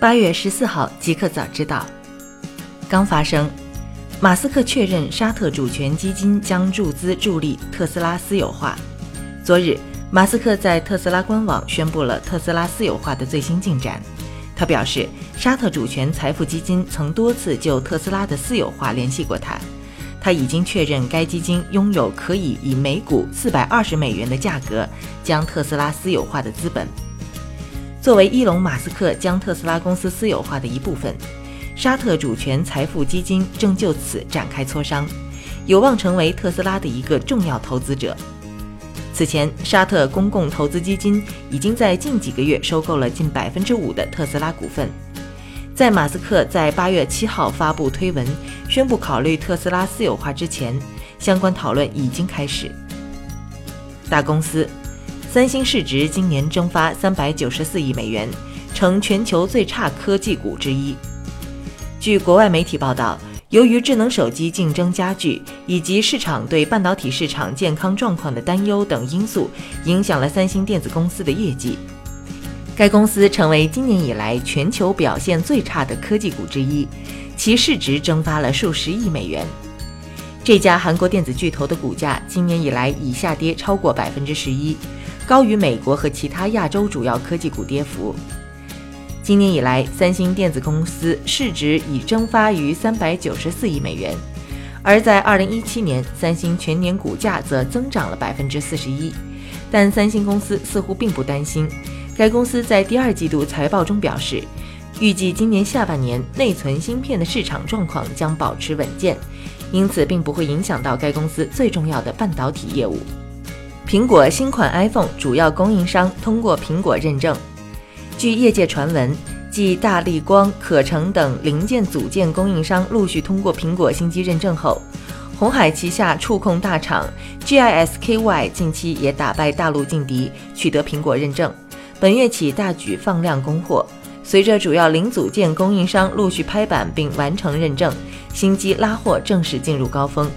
八月十四号，极客早知道刚发生，马斯克确认沙特主权基金将注资助力特斯拉私有化。昨日，马斯克在特斯拉官网宣布了特斯拉私有化的最新进展。他表示，沙特主权财富基金曾多次就特斯拉的私有化联系过他，他已经确认该基金拥有可以以每股四百二十美元的价格将特斯拉私有化的资本。作为伊隆·马斯克将特斯拉公司私有化的一部分，沙特主权财富基金正就此展开磋商，有望成为特斯拉的一个重要投资者。此前，沙特公共投资基金已经在近几个月收购了近百分之五的特斯拉股份。在马斯克在八月七号发布推文宣布考虑特斯拉私有化之前，相关讨论已经开始。大公司。三星市值今年蒸发三百九十四亿美元，成全球最差科技股之一。据国外媒体报道，由于智能手机竞争加剧，以及市场对半导体市场健康状况的担忧等因素，影响了三星电子公司的业绩。该公司成为今年以来全球表现最差的科技股之一，其市值蒸发了数十亿美元。这家韩国电子巨头的股价今年以来已下跌超过百分之十一。高于美国和其他亚洲主要科技股跌幅。今年以来，三星电子公司市值已蒸发逾三百九十四亿美元，而在二零一七年，三星全年股价则增长了百分之四十一。但三星公司似乎并不担心。该公司在第二季度财报中表示，预计今年下半年内存芯片的市场状况将保持稳健，因此并不会影响到该公司最重要的半导体业务。苹果新款 iPhone 主要供应商通过苹果认证。据业界传闻，继大力光、可成等零件组件供应商陆续通过苹果新机认证后，红海旗下触控大厂 GISKY 近期也打败大陆劲敌，取得苹果认证。本月起大举放量供货。随着主要零组件供应商陆续拍板并完成认证，新机拉货正式进入高峰。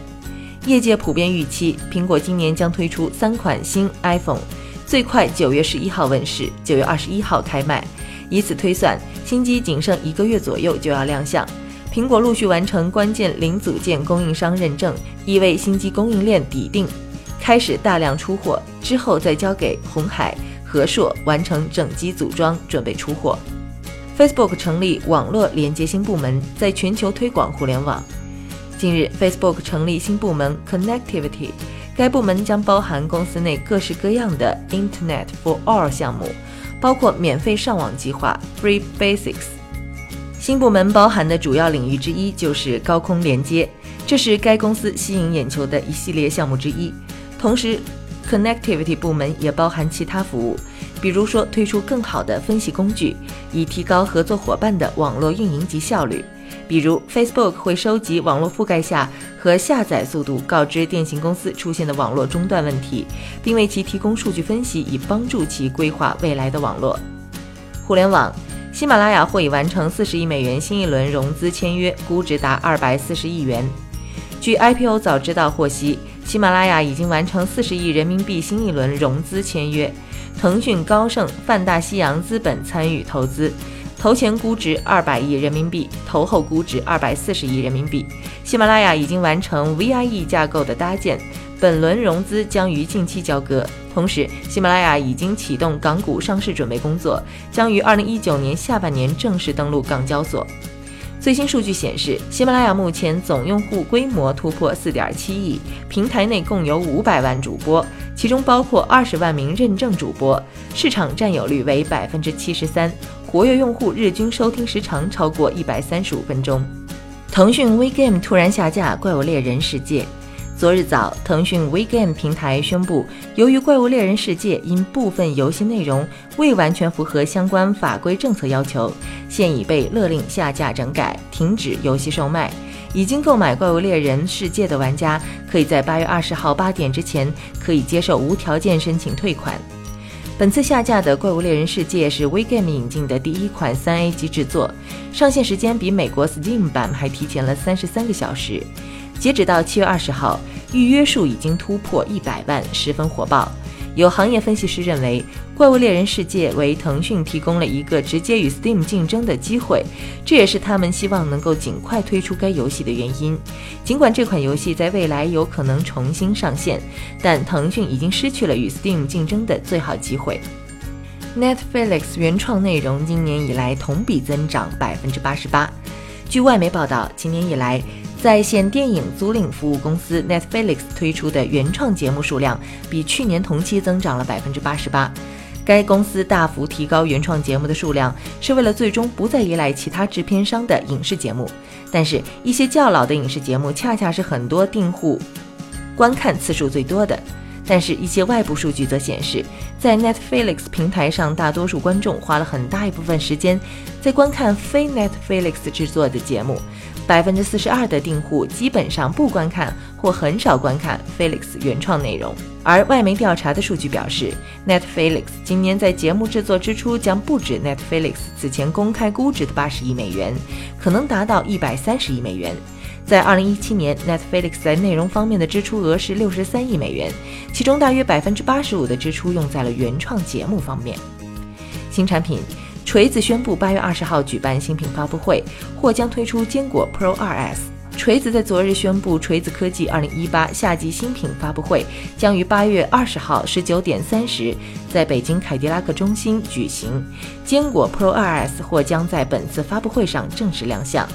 业界普遍预期，苹果今年将推出三款新 iPhone，最快九月十一号问世，九月二十一号开卖。以此推算，新机仅剩一个月左右就要亮相。苹果陆续完成关键零组件供应商认证，意味新机供应链底定，开始大量出货，之后再交给红海、和硕完成整机组装，准备出货。Facebook 成立网络连接新部门，在全球推广互联网。近日，Facebook 成立新部门 Connectivity，该部门将包含公司内各式各样的 Internet for All 项目，包括免费上网计划 Free Basics。新部门包含的主要领域之一就是高空连接，这是该公司吸引眼球的一系列项目之一。同时，Connectivity 部门也包含其他服务，比如说推出更好的分析工具，以提高合作伙伴的网络运营及效率。比如，Facebook 会收集网络覆盖下和下载速度，告知电信公司出现的网络中断问题，并为其提供数据分析，以帮助其规划未来的网络。互联网，喜马拉雅或已完成四十亿美元新一轮融资签约，估值达二百四十亿元。据 IPO 早知道获悉，喜马拉雅已经完成四十亿人民币新一轮融资签约，腾讯、高盛、泛大西洋资本参与投资。投前估值二百亿人民币，投后估值二百四十亿人民币。喜马拉雅已经完成 VIE 架构的搭建，本轮融资将于近期交割。同时，喜马拉雅已经启动港股上市准备工作，将于二零一九年下半年正式登陆港交所。最新数据显示，喜马拉雅目前总用户规模突破四点七亿，平台内共有五百万主播，其中包括二十万名认证主播，市场占有率为百分之七十三。活跃用户日均收听时长超过一百三十五分钟。腾讯 WeGame 突然下架《怪物猎人世界》。昨日早，腾讯 WeGame 平台宣布，由于《怪物猎人世界》因部分游戏内容未完全符合相关法规政策要求，现已被勒令下架整改，停止游戏售卖。已经购买《怪物猎人世界》的玩家，可以在八月二十号八点之前可以接受无条件申请退款。本次下架的《怪物猎人世界》是 WeGame 引进的第一款三 A 级制作，上线时间比美国 Steam 版还提前了三十三个小时。截止到七月二十号，预约数已经突破一百万，十分火爆。有行业分析师认为，《怪物猎人世界为腾讯提供了一个直接与 Steam 竞争的机会，这也是他们希望能够尽快推出该游戏的原因。尽管这款游戏在未来有可能重新上线，但腾讯已经失去了与 Steam 竞争的最好机会。Netflix 原创内容今年以来同比增长百分之八十八。据外媒报道，今年以来，在线电影租赁服务公司 Netflix 推出的原创节目数量比去年同期增长了百分之八十八。该公司大幅提高原创节目的数量，是为了最终不再依赖其他制片商的影视节目。但是，一些较老的影视节目恰恰是很多订户观看次数最多的。但是，一些外部数据则显示，在 Netflix 平台上，大多数观众花了很大一部分时间在观看非 Netflix 制作的节目。百分之四十二的订户基本上不观看或很少观看 Felix 原创内容。而外媒调查的数据表示，Netflix 今年在节目制作支出将不止 Netflix 此前公开估值的八十亿美元，可能达到一百三十亿美元。在二零一七年，Netflix 在内容方面的支出额是六十三亿美元，其中大约百分之八十五的支出用在了原创节目方面。新产品，锤子宣布八月二十号举办新品发布会，或将推出坚果 Pro 2S。锤子在昨日宣布，锤子科技二零一八夏季新品发布会将于八月二十号十九点三十在北京凯迪拉克中心举行，坚果 Pro 2S 或将在本次发布会上正式亮相。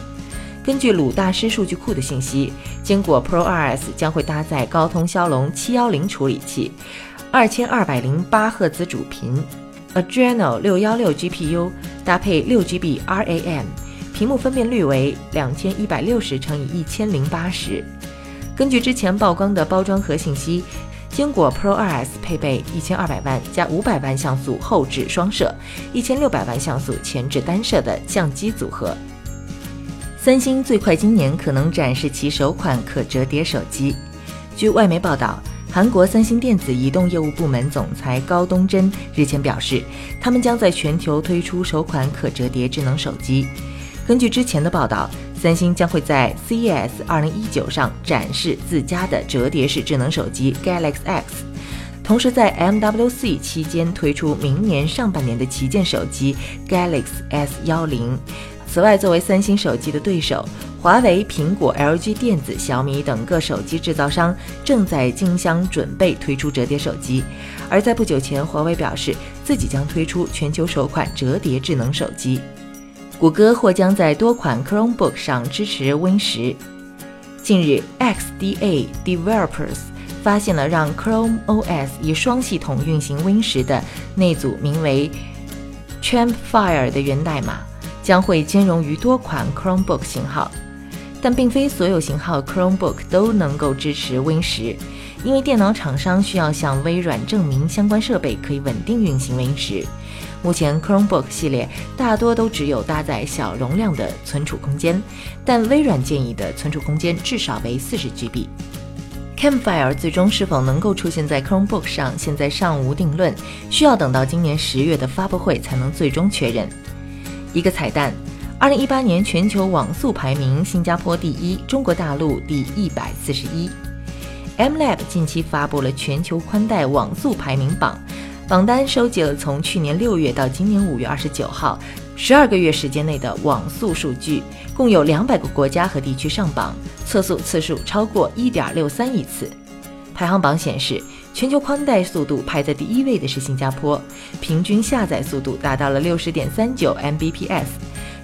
根据鲁大师数据库的信息，坚果 Pro 2S 将会搭载高通骁龙七幺零处理器，二千二百零八赫兹主频，Adreno 六幺六 GPU，搭配六 GB RAM，屏幕分辨率为两千一百六十乘以一千零八十。根据之前曝光的包装盒信息，坚果 Pro 2S 配备一千二百万加五百万像素后置双摄、一千六百万像素前置单摄的相机组合。三星最快今年可能展示其首款可折叠手机。据外媒报道，韩国三星电子移动业务部门总裁高东真日前表示，他们将在全球推出首款可折叠智能手机。根据之前的报道，三星将会在 CES 2019上展示自家的折叠式智能手机 Galaxy X，同时在 MWC 期间推出明年上半年的旗舰手机 Galaxy S10。此外，作为三星手机的对手，华为、苹果、LG 电子、小米等各手机制造商正在竞相准备推出折叠手机。而在不久前，华为表示自己将推出全球首款折叠智能手机。谷歌或将在多款 Chromebook 上支持 Win 十。近日，XDA Developers 发现了让 Chrome OS 以双系统运行 Win 十的那组名为 Champfire 的源代码。将会兼容于多款 Chromebook 型号，但并非所有型号 Chromebook 都能够支持 Win 十，因为电脑厂商需要向微软证明相关设备可以稳定运行 Win 十。目前 Chromebook 系列大多都只有搭载小容量的存储空间，但微软建议的存储空间至少为四十 GB。Camfire 最终是否能够出现在 Chromebook 上，现在尚无定论，需要等到今年十月的发布会才能最终确认。一个彩蛋：二零一八年全球网速排名，新加坡第一，中国大陆第一百四十一。MLab 近期发布了全球宽带网速排名榜，榜单收集了从去年六月到今年五月二十九号十二个月时间内的网速数据，共有两百个国家和地区上榜，测速次数超过一点六三亿次。排行榜显示。全球宽带速度排在第一位的是新加坡，平均下载速度达到了六十点三九 Mbps。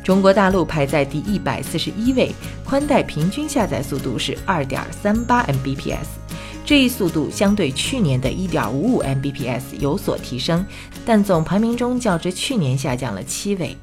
中国大陆排在第一百四十一位，宽带平均下载速度是二点三八 Mbps。这一速度相对去年的一点五五 Mbps 有所提升，但总排名中较之去年下降了七位。